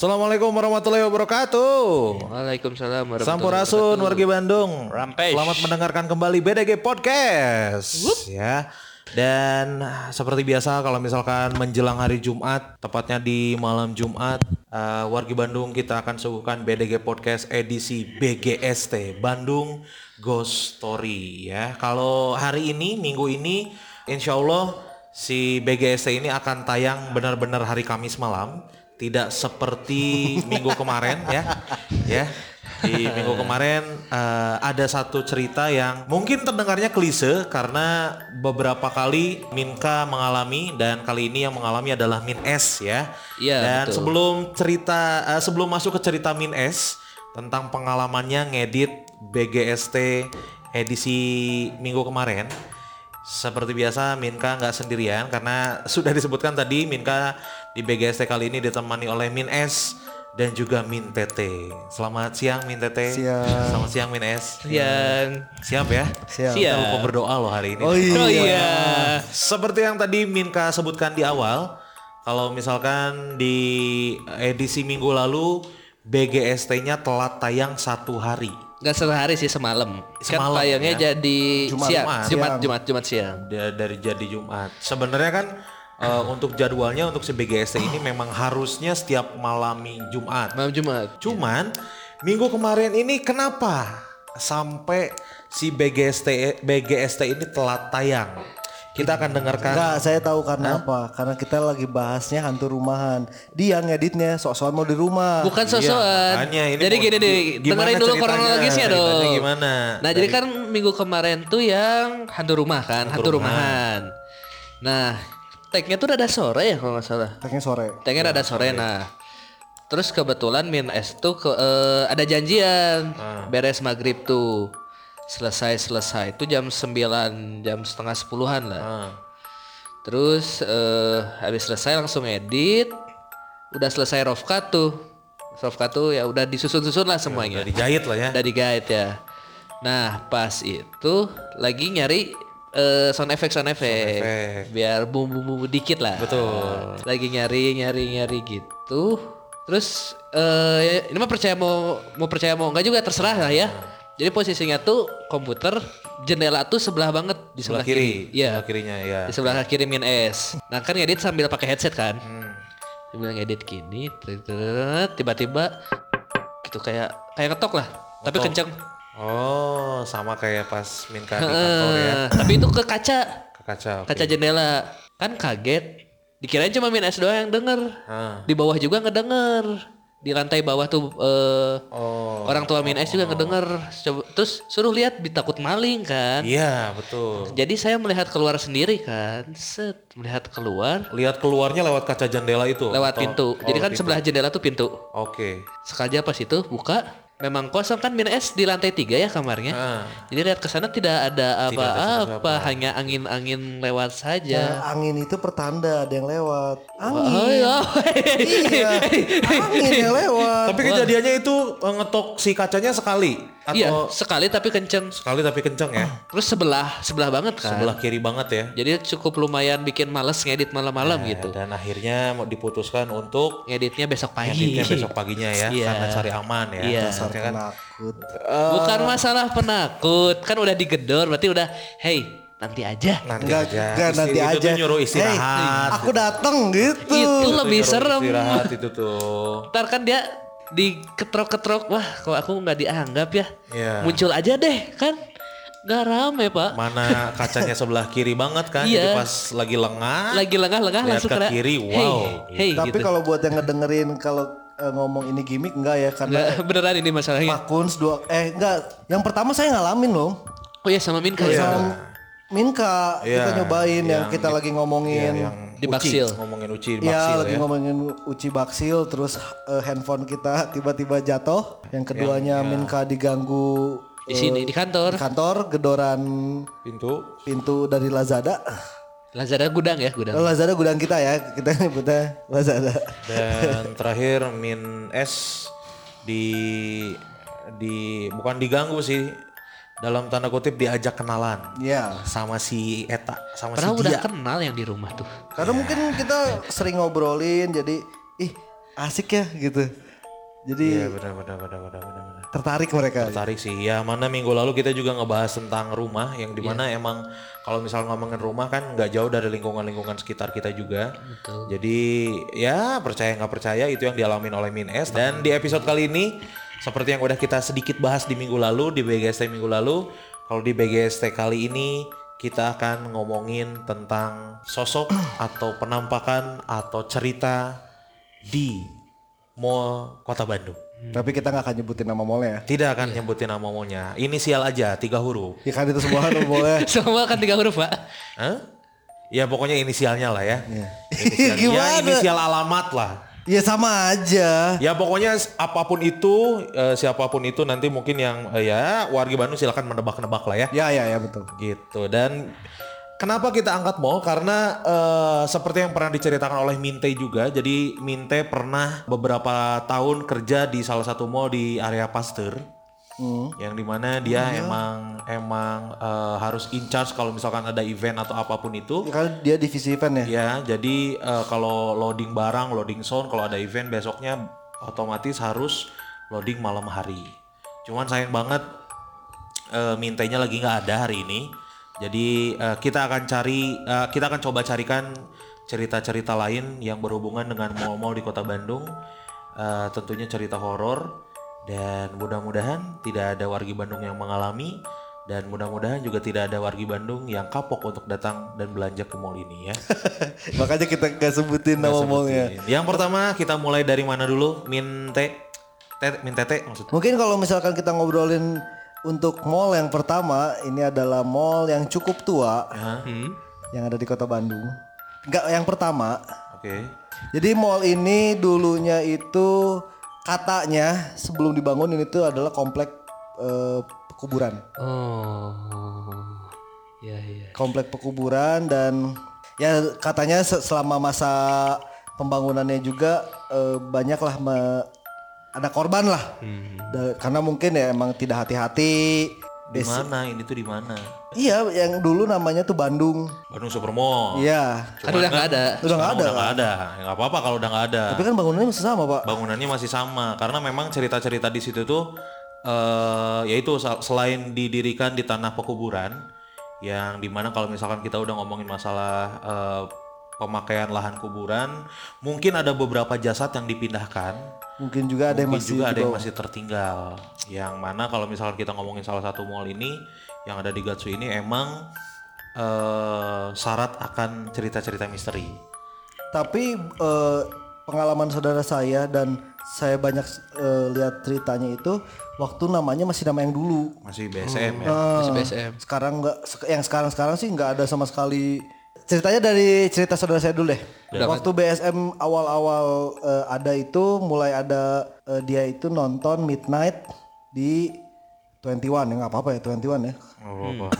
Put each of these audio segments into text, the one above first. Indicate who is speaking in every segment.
Speaker 1: Assalamualaikum warahmatullahi wabarakatuh.
Speaker 2: Waalaikumsalam warahmatullahi
Speaker 1: Sampurasun
Speaker 2: wabarakatuh.
Speaker 1: wargi Bandung.
Speaker 2: Rampage.
Speaker 1: Selamat mendengarkan kembali BDG Podcast. Ya. Dan seperti biasa kalau misalkan menjelang hari Jumat, tepatnya di malam Jumat, eh, wargi Bandung kita akan suguhkan BDG Podcast edisi BGST Bandung Ghost Story ya. Kalau hari ini minggu ini insya Allah si BGST ini akan tayang benar-benar hari Kamis malam tidak seperti minggu kemarin ya. Ya. Di minggu kemarin eh, ada satu cerita yang mungkin terdengarnya klise karena beberapa kali Minka mengalami dan kali ini yang mengalami adalah Min S ya.
Speaker 2: Iya,
Speaker 1: dan
Speaker 2: betul.
Speaker 1: sebelum cerita eh, sebelum masuk ke cerita Min S tentang pengalamannya ngedit BGST edisi minggu kemarin seperti biasa Minka nggak sendirian karena sudah disebutkan tadi Minka di BGST kali ini ditemani oleh Min S dan juga Min Tete. Selamat siang Min Tete.
Speaker 3: Siang.
Speaker 1: Selamat siang Min S.
Speaker 2: Siang.
Speaker 1: Siap ya?
Speaker 3: Siap.
Speaker 1: Kita lupa berdoa loh hari ini.
Speaker 3: Oh iya.
Speaker 2: Oh iya.
Speaker 1: Seperti yang tadi Minka sebutkan di awal, kalau misalkan di edisi minggu lalu BGST-nya telat tayang satu hari.
Speaker 2: Gak sehari sih semalam.
Speaker 1: Semalam,
Speaker 2: kan tayangnya
Speaker 1: ya.
Speaker 2: jadi
Speaker 3: Jumat,
Speaker 2: siang.
Speaker 1: Jumat.
Speaker 2: Jumat,
Speaker 3: Siang.
Speaker 2: Jumat, Jumat siang.
Speaker 1: Da- dari jadi Jumat. Sebenarnya kan eh, untuk jadwalnya untuk si BGST ini memang harusnya setiap malam Jumat.
Speaker 2: Malam Jumat.
Speaker 1: Cuman minggu kemarin ini kenapa sampai si BGST BGST ini telat tayang? Kita akan dengarkan
Speaker 3: Enggak, saya tahu karena apa? Karena kita lagi bahasnya hantu rumahan. Dia ngeditnya sok-sokan mau di rumah.
Speaker 2: Bukan
Speaker 1: Iya, makanya ini
Speaker 2: jadi
Speaker 1: mau-
Speaker 2: gini deh, dengerin dulu kronologisnya dong.
Speaker 1: gimana?
Speaker 2: Nah, jadi kan minggu kemarin tuh yang hantu rumah kan, hantu, rumahan. Nah, tagnya tuh rada sore ya kalau nggak salah.
Speaker 3: Tagnya sore.
Speaker 2: Tagnya rada sore nah. Terus kebetulan Min S tuh ke, eh, ada janjian beres maghrib tuh. Selesai selesai itu jam 9 jam setengah sepuluhan lah.
Speaker 1: Ah,
Speaker 2: Terus eh habis selesai langsung edit. Udah selesai rough cut tuh. Rough cut tuh ya udah disusun-susun lah semuanya.
Speaker 1: udah dijahit lah ya.
Speaker 2: Udah di guide ya. Nah pas itu lagi nyari eh, sound effect sound effect
Speaker 1: effect.
Speaker 2: biar bumbu-bumbu dikit lah.
Speaker 1: Betul.
Speaker 2: Lagi nyari nyari nyari gitu. Terus eh ini mah percaya mau mau percaya mau enggak juga terserah lah ya. Jadi posisinya tuh komputer jendela tuh sebelah banget di
Speaker 1: Sebelah
Speaker 2: sebelah,
Speaker 1: kiri,
Speaker 2: Iya.
Speaker 1: sebelah kirinya ya.
Speaker 2: Di sebelah kiri min S. Nah kan ngedit sambil pakai headset kan.
Speaker 1: Hmm.
Speaker 2: Dia bilang ngedit gini, tiba-tiba gitu kayak kayak ngetok lah, tapi kenceng.
Speaker 1: Oh, sama kayak pas Minka di kantor ya.
Speaker 2: Tapi itu ke kaca,
Speaker 1: Ke kaca. oke.
Speaker 2: kaca jendela. Kan kaget. Dikirain cuma min S doang yang denger.
Speaker 1: Ah.
Speaker 2: Di bawah juga ngedenger. Di lantai bawah tuh eh,
Speaker 1: Oh.
Speaker 2: orang tua min S juga ngedenger. Coba, terus suruh lihat ditakut maling kan.
Speaker 1: Iya, betul.
Speaker 2: Jadi saya melihat keluar sendiri kan. Set, melihat keluar
Speaker 1: Lihat keluarnya lewat kaca jendela itu.
Speaker 2: lewat
Speaker 1: Atau-
Speaker 2: pintu.
Speaker 1: oh,
Speaker 2: Jadi kan
Speaker 1: pintu.
Speaker 2: sebelah jendela tuh pintu.
Speaker 1: Oke.
Speaker 2: Sengaja pas itu buka, memang kosong kan min S di lantai tiga ya kamarnya.
Speaker 1: Ah.
Speaker 2: Jadi lihat ke sana tidak ada apa-apa, hanya angin-angin lewat saja.
Speaker 3: Ya, angin itu pertanda ada yang lewat. Angin.
Speaker 2: Oh iya.
Speaker 3: Iya. angin yang lewat.
Speaker 1: Tapi kejadiannya itu eh, ngetok si kacanya sekali atau
Speaker 2: Iya, sekali tapi kenceng.
Speaker 1: sekali tapi kenceng ya.
Speaker 2: Terus sebelah, sebelah banget kan.
Speaker 1: Sebelah kiri banget ya.
Speaker 2: Jadi cukup lumayan bikin males ngedit malam-malam gitu.
Speaker 1: Dan akhirnya mau diputuskan untuk
Speaker 2: Ngeditnya besok pagi.
Speaker 1: ngeditnya besok paginya ya
Speaker 2: Iya.
Speaker 1: karena cari aman ya.
Speaker 2: Iya.
Speaker 3: Dasar
Speaker 1: Maksudnya kan,
Speaker 3: penakut.
Speaker 2: Bukan masalah penakut, kan udah digedor berarti udah hey, nanti aja.
Speaker 1: nanti
Speaker 3: Enggak,
Speaker 1: aja.
Speaker 3: enggak nanti
Speaker 1: itu
Speaker 3: aja.
Speaker 1: tuh nyuruh
Speaker 3: Hey,
Speaker 1: istirahat.
Speaker 3: aku datang gitu.
Speaker 2: Itu lebih
Speaker 1: Nyuruh
Speaker 2: serem.
Speaker 1: Istirahat itu tuh.
Speaker 2: Ntar kan dia diketrok-ketrok, wah kok aku nggak dianggap ya.
Speaker 1: Iya.
Speaker 2: Muncul aja deh kan. Gak rame pak.
Speaker 1: Mana kacanya sebelah kiri banget kan.
Speaker 2: Iya.
Speaker 1: Jadi pas lagi lengah.
Speaker 2: Lagi lengah-lengah langsung
Speaker 1: ke kiri,
Speaker 2: hey,
Speaker 1: wow,
Speaker 2: Hey,
Speaker 3: Tapi
Speaker 2: gitu.
Speaker 3: kalau buat yang ngedengerin kalau eh, ngomong ini gimmick enggak ya karena
Speaker 2: Nggak, beneran ini masalahnya.
Speaker 3: Pak Kuns dua eh enggak. Yang pertama saya ngalamin loh.
Speaker 2: Oh iya sama Minka
Speaker 3: Sama
Speaker 2: ya.
Speaker 3: Minka
Speaker 1: Iya,
Speaker 3: kita nyobain yang,
Speaker 1: yang
Speaker 3: kita
Speaker 1: di-
Speaker 3: lagi ngomongin.
Speaker 1: Iya, yang
Speaker 2: Di
Speaker 1: Uci,
Speaker 2: Baksil.
Speaker 1: Ngomongin Uci di
Speaker 3: Iya
Speaker 1: Baksil
Speaker 3: lagi
Speaker 1: ya.
Speaker 3: ngomongin Uci Baksil terus eh, handphone kita tiba-tiba jatuh. Yang keduanya Minka diganggu
Speaker 2: Di sini di kantor.
Speaker 3: di kantor gedoran
Speaker 1: Pintu.
Speaker 3: pintu dari Lazada.
Speaker 2: Lazada gudang ya gudang.
Speaker 3: Oh, Lazada gudang kita ya, kita nyebutnya Lazada.
Speaker 1: Dan terakhir Min S di di bukan diganggu sih dalam tanda kutip diajak kenalan
Speaker 3: Iya.
Speaker 1: sama si Eta sama
Speaker 2: Padahal
Speaker 1: si
Speaker 2: udah
Speaker 1: dia.
Speaker 2: kenal yang di rumah tuh.
Speaker 3: Karena mungkin kita sering ngobrolin jadi ih asik ya gitu. Jadi
Speaker 1: Iya benar benar benar benar benar. benar.
Speaker 3: tertarik mereka.
Speaker 1: Tertarik sih. Ya mana minggu lalu kita juga ngebahas tentang rumah yang di mana emang kalau misal ngomongin rumah kan nggak jauh dari lingkungan-lingkungan sekitar kita juga. Jadi ya percaya nggak percaya itu yang dialamin oleh Min S. Dan di episode kali ini seperti yang udah kita sedikit bahas di minggu lalu di BGST minggu lalu, kalau di BGST kali ini kita akan ngomongin tentang sosok atau penampakan atau cerita di Mall Kota Bandung.
Speaker 3: Tapi kita nggak akan nyebutin nama mallnya ya.
Speaker 1: Tidak akan nyebutin nama maunya. Inisial aja, tiga huruf.
Speaker 3: Ya kan itu semua kan boleh.
Speaker 2: Semua kan tiga huruf pak.
Speaker 1: Hah? Ya pokoknya inisialnya lah ya.
Speaker 3: Iya.
Speaker 1: Inisial, ya
Speaker 3: Gimana?
Speaker 1: inisial alamat lah.
Speaker 3: Ya sama aja.
Speaker 1: Ya pokoknya apa pun itu, eh, siapa pun itu nanti mungkin yang eh, ya warga Bandung silakan menebak-nebak lah ya.
Speaker 3: Ya ya ya betul.
Speaker 1: Gitu. Dan kenapa kita angkat mall? Karena eh, seperti yang pernah diceritakan oleh Minte juga. Jadi Minte pernah beberapa tahun kerja di salah satu mall di area Pasteur.
Speaker 3: Hmm.
Speaker 1: yang di mana dia emang emang eh, harus in charge kalau misalkan ada event atau apa pun itu
Speaker 3: Ya kan dia divisi event ya.
Speaker 1: ya jadi eh, kalau loading barang loading sound kalau ada event besoknya otomatis harus loading malam hari cuman sayang banget eh, mintanya lagi nggak ada hari ini jadi eh, kita akan cari eh, kita akan coba carikan cerita-cerita lain yang berhubungan dengan mall-mall di kota Bandung Eh, tentunya cerita horor dan mudah-mudahan tidak ada wargi Bandung yang mengalami dan mudah-mudahan juga tidak ada wargi Bandung yang kapok untuk datang dan belanja ke mall ini ya.
Speaker 3: Makanya kita nggak sebutin nama mallnya.
Speaker 1: Yang pertama kita mulai dari mana dulu? Min Te, Te- Min Tete maksud.
Speaker 3: Mungkin kalau misalkan kita ngobrolin untuk mall yang pertama, ini adalah mall yang cukup tua
Speaker 2: Hmm.
Speaker 3: yang ada di kota Bandung. Enggak yang pertama.
Speaker 1: Oke.
Speaker 3: Jadi mall ini dulunya itu katanya sebelum dibangun ini tuh adalah komplek eh, pekuburan.
Speaker 2: Oh. Ya ya.
Speaker 3: Komplek pekuburan dan ya katanya se- selama masa pembangunannya juga eh, banyaklah me- ada korban lah. Da- karena mungkin ya emang tidak hati-hati.
Speaker 1: Di mana? Ini tuh di mana?
Speaker 3: Iya, yang dulu namanya tuh Bandung.
Speaker 1: Bandung Supermall.
Speaker 3: Iya.
Speaker 2: Kan udah nggak ada.
Speaker 3: Udah nggak ada.
Speaker 1: Udah nggak ada. Ya nggak apa-apa kalau udah nggak ada.
Speaker 3: Tapi kan bangunannya masih sama, Pak.
Speaker 1: Bangunannya masih sama karena memang cerita-cerita di situ tuh eh yaitu sel- selain didirikan di tanah pekuburan yang di mana kalau misalkan kita udah ngomongin masalah eh, pemakaian lahan kuburan, mungkin ada beberapa jasad yang dipindahkan
Speaker 3: Mungkin juga ada yang
Speaker 1: mungkin
Speaker 3: masih
Speaker 1: juga ada yang masih tertinggal. Yang mana kalau misalkan kita ngomongin salah satu mall ini yang ada di Gatsu ini emang eh, syarat akan cerita-cerita misteri.
Speaker 3: Tapi eh, pengalaman saudara saya dan saya banyak eh, lihat ceritanya itu waktu namanya masih nama yang dulu.
Speaker 1: Masih BSM ya.
Speaker 2: Masih BSM.
Speaker 3: Sekarang nggak yang sekarang sekarang sih nggak ada sama sekali. Ceritanya dari cerita saudara saya dulu deh. Waktu BSM awal-awal eh, ada itu mulai ada eh, dia itu nonton Midnight di 21 ya nggak apa-apa ya 21 ya.
Speaker 1: Oh, apa.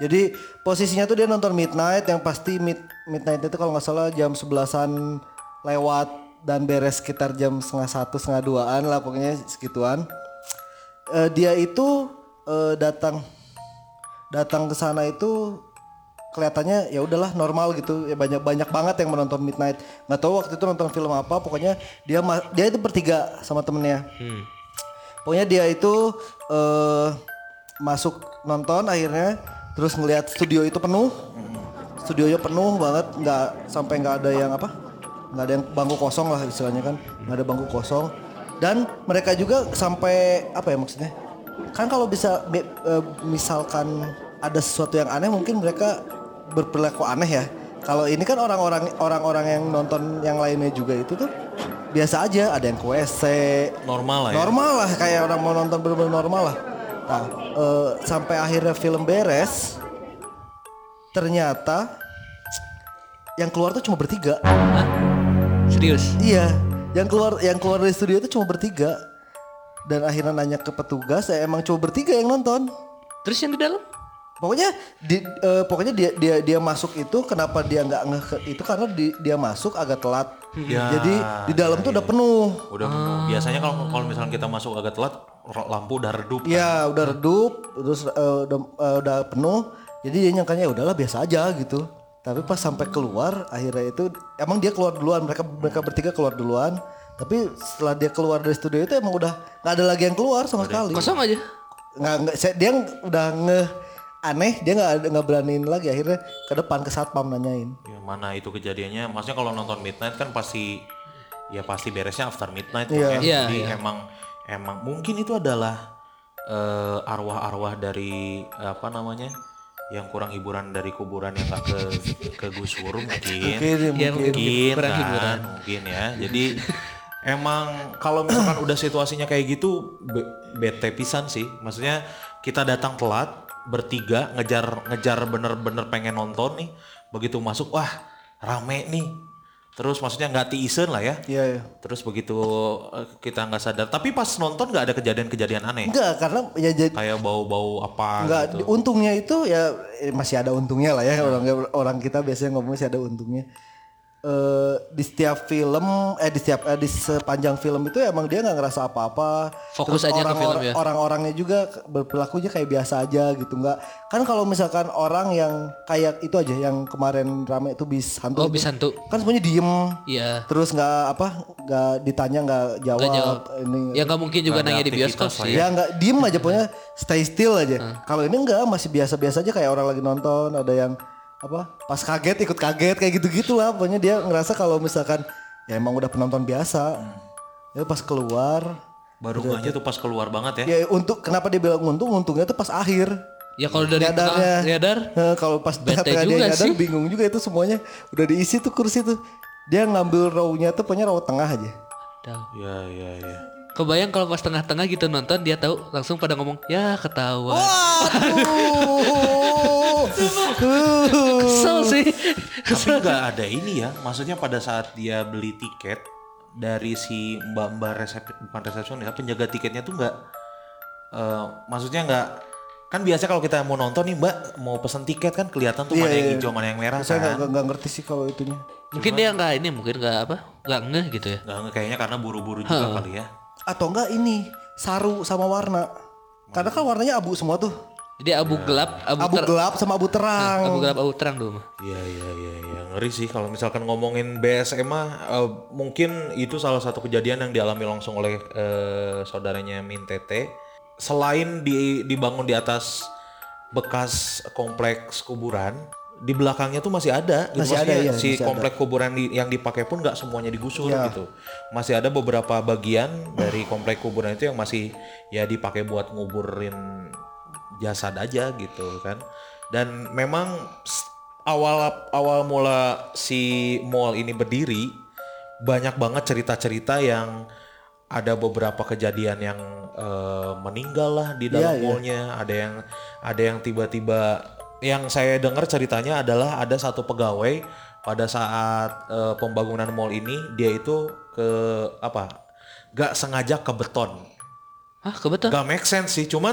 Speaker 3: Jadi posisinya tuh dia nonton Midnight yang pasti mid, Midnight itu kalau nggak salah jam 11-an lewat dan beres sekitar jam setengah satu setengah duaan lah pokoknya segituan. Eh, dia itu eh, datang datang ke sana itu kelihatannya ya udahlah normal gitu. Ya banyak banyak banget yang menonton Midnight. Nggak tahu waktu itu nonton film apa pokoknya dia dia itu bertiga sama temennya. Pokoknya dia itu eh masuk nonton akhirnya terus ngelihat studio itu penuh. Studionya penuh banget nggak sampai nggak ada yang apa nggak ada yang bangku kosong lah istilahnya kan. Nggak ada bangku kosong. Dan mereka juga sampai apa ya maksudnya? Kan kalau bisa be- eh, misalkan ada sesuatu yang aneh mungkin mereka berperilaku aneh ya kalau ini kan orang-orang orang-orang yang nonton yang lainnya juga itu tuh biasa aja ada yang ke WC
Speaker 1: Normal lah ya.
Speaker 3: normal lah kayak orang mau nonton bener-bener normal lah nah eh, sampai akhirnya film beres ternyata yang keluar tuh cuma bertiga
Speaker 2: Hah? Serius?
Speaker 3: iya yang keluar yang keluar dari studio itu cuma bertiga dan akhirnya nanya ke petugas ya emang cuma bertiga yang nonton
Speaker 2: Terus yang di dalam?
Speaker 3: Pokoknya di, eh, pokoknya dia dia dia masuk itu kenapa dia nggak ngeh ke itu karena di- dia masuk agak telat
Speaker 1: Ya,
Speaker 3: jadi di dalam tuh udah penuh
Speaker 1: Udah penuh. Biasanya kalau kalau misalnya kita masuk agak telat, lampu udah redup. kan.
Speaker 3: Iya udah redup terus eh, udah eh, udah penuh jadi dia nyangkanya ya udahlah biasa aja gitu tapi pas sampai keluar akhirnya itu emang dia keluar duluan mereka mereka bertiga keluar duluan Tapi setelah dia keluar dari studio itu emang udah nggak ada lagi yang keluar sama sekali.
Speaker 2: Kosong aja.
Speaker 3: Nggak nggak saya- dia udah nge aneh dia nggak nggak beraniin lagi akhirnya ke depan ke satpam nanyain.
Speaker 1: Ya, mana itu kejadiannya? Maksudnya kalau nonton Midnight kan pasti ya pasti beresnya after Midnight kok
Speaker 3: Iya.
Speaker 1: ya.
Speaker 2: Iya,
Speaker 1: Jadi
Speaker 2: iya.
Speaker 1: emang emang mungkin itu adalah eh, arwah-arwah dari apa namanya? yang kurang hiburan dari kuburan yang gak ke ke gusur mungkin.
Speaker 3: Mungkin,
Speaker 2: Ya,
Speaker 3: mungkin.
Speaker 1: mungkin
Speaker 2: kurang
Speaker 1: kan,
Speaker 2: hiburan.
Speaker 1: mungkin ya. Jadi emang kalau misalkan udah situasinya kayak gitu be- bete pisan sih. Maksudnya kita datang telat bertiga ngejar ngejar bener-bener pengen nonton nih. Begitu masuk wah rame nih. Terus maksudnya nggak tiisen lah ya.
Speaker 3: Iya, iya.
Speaker 1: Terus begitu eh, kita nggak sadar. Tapi pas nonton nggak ada kejadian-kejadian aneh.
Speaker 3: Enggak karena ya jadi
Speaker 1: Kayak bau-bau apa
Speaker 3: Enggak,
Speaker 1: gitu.
Speaker 3: untungnya itu ya eh, masih ada untungnya lah ya orang orang kita biasanya ngomong masih ada untungnya. Eh di setiap film eh di setiap eh, di sepanjang film itu emang dia nggak ngerasa apa-apa.
Speaker 2: Fokus
Speaker 3: Terus
Speaker 2: aja ke
Speaker 3: orang-
Speaker 2: film
Speaker 3: orang-
Speaker 2: ya.
Speaker 3: Orang-orangnya juga ke- berperilakunya kayak biasa aja gitu nggak. Kan kalau misalkan orang yang kayak itu aja yang kemarin rame itu bis hantu.
Speaker 2: Oh
Speaker 3: itu,
Speaker 2: bisa tuh.
Speaker 3: Kan semuanya diem.
Speaker 2: Iya.
Speaker 3: Terus nggak apa nggak ditanya nggak jawab,
Speaker 2: Nggak jawab.
Speaker 3: ini
Speaker 2: Ya nggak mungkin juga
Speaker 1: Nggak
Speaker 2: nanya di bioskop sih.
Speaker 3: Ya nggak diem aja pokoknya stay still aja. Kalau ini enggak masih biasa-biasa aja kayak orang lagi nonton, ada yang apa pas kaget ikut kaget kayak gitu-gitu lah. Pokoknya dia ngerasa kalau misalkan ya emang udah penonton biasa. Ya pas keluar
Speaker 1: Baru aja tuh pas keluar banget ya.
Speaker 3: ya untuk kenapa dia bilang untung untungnya tuh pas akhir.
Speaker 2: Ya kalau dari
Speaker 3: Nyadarnya.
Speaker 2: tengah nyadar,
Speaker 3: Eh, kalau pas
Speaker 2: Bete
Speaker 3: tengah dia
Speaker 2: juga
Speaker 3: nyadar
Speaker 2: sih.
Speaker 3: bingung juga itu semuanya udah diisi tuh kursi tuh. Dia ngambil row-nya tuh pokoknya row tengah aja.
Speaker 2: tahu.
Speaker 1: Ya ya ya.
Speaker 2: Kebayang kalau pas tengah-tengah gitu nonton dia tahu langsung pada ngomong ya ketahuan. Kesel sih.
Speaker 1: Tapi nggak ada ini ya, maksudnya pada saat dia beli tiket dari si mbak-mbak resep bukan resepsionis, ya, penjaga tiketnya tuh nggak, eh, maksudnya nggak, kan biasa kalau kita mau nonton nih mbak mau pesen tiket kan kelihatan tuh
Speaker 3: Iya,
Speaker 1: mana yang
Speaker 3: iya.
Speaker 1: hijau mana yang merah
Speaker 3: Saya
Speaker 1: kan,
Speaker 3: nggak- ngerti sih kalau itunya.
Speaker 2: Mungkin dia nggak ini, mungkin nggak apa, nggak ngeh gitu ya.
Speaker 1: nggak nggak, kayaknya karena buru-buru juga kali ya.
Speaker 3: Atau enggak ini saru sama warna. Karena kan warnanya abu semua tuh.
Speaker 2: Jadi abu gelap, abu,
Speaker 3: Abu
Speaker 2: ter-
Speaker 3: gelap sama abu terang.
Speaker 2: abu gelap, abu terang dulu. mah.
Speaker 1: Iya iya iya iya ngeri sih kalau misalkan ngomongin BSM mah eh, mungkin itu salah satu kejadian yang dialami langsung oleh eh, saudaranya Min Tete. Selain di, dibangun di atas bekas kompleks kuburan, di belakangnya tuh masih ada. gitu.
Speaker 3: Masih ada,
Speaker 1: Maksudnya
Speaker 3: iya,
Speaker 1: si
Speaker 3: masih
Speaker 1: komplek kuburan di- yang dipakai pun nggak semuanya digusur
Speaker 3: Iya.
Speaker 1: gitu. Masih ada beberapa bagian dari komplek kuburan itu yang masih ya dipakai buat nguburin jasad aja gitu kan. Dan memang awal awal mula si mall ini berdiri banyak banget cerita-cerita yang ada beberapa kejadian yang eh, meninggal lah di dalam
Speaker 3: Iya, iya.
Speaker 1: mallnya. Ada yang ada yang tiba-tiba yang saya dengar ceritanya adalah ada satu pegawai pada saat eh, pembangunan mall ini dia itu ke apa? Gak sengaja ke beton.
Speaker 2: Hah, kebetul?
Speaker 1: Gak make sense sih, cuman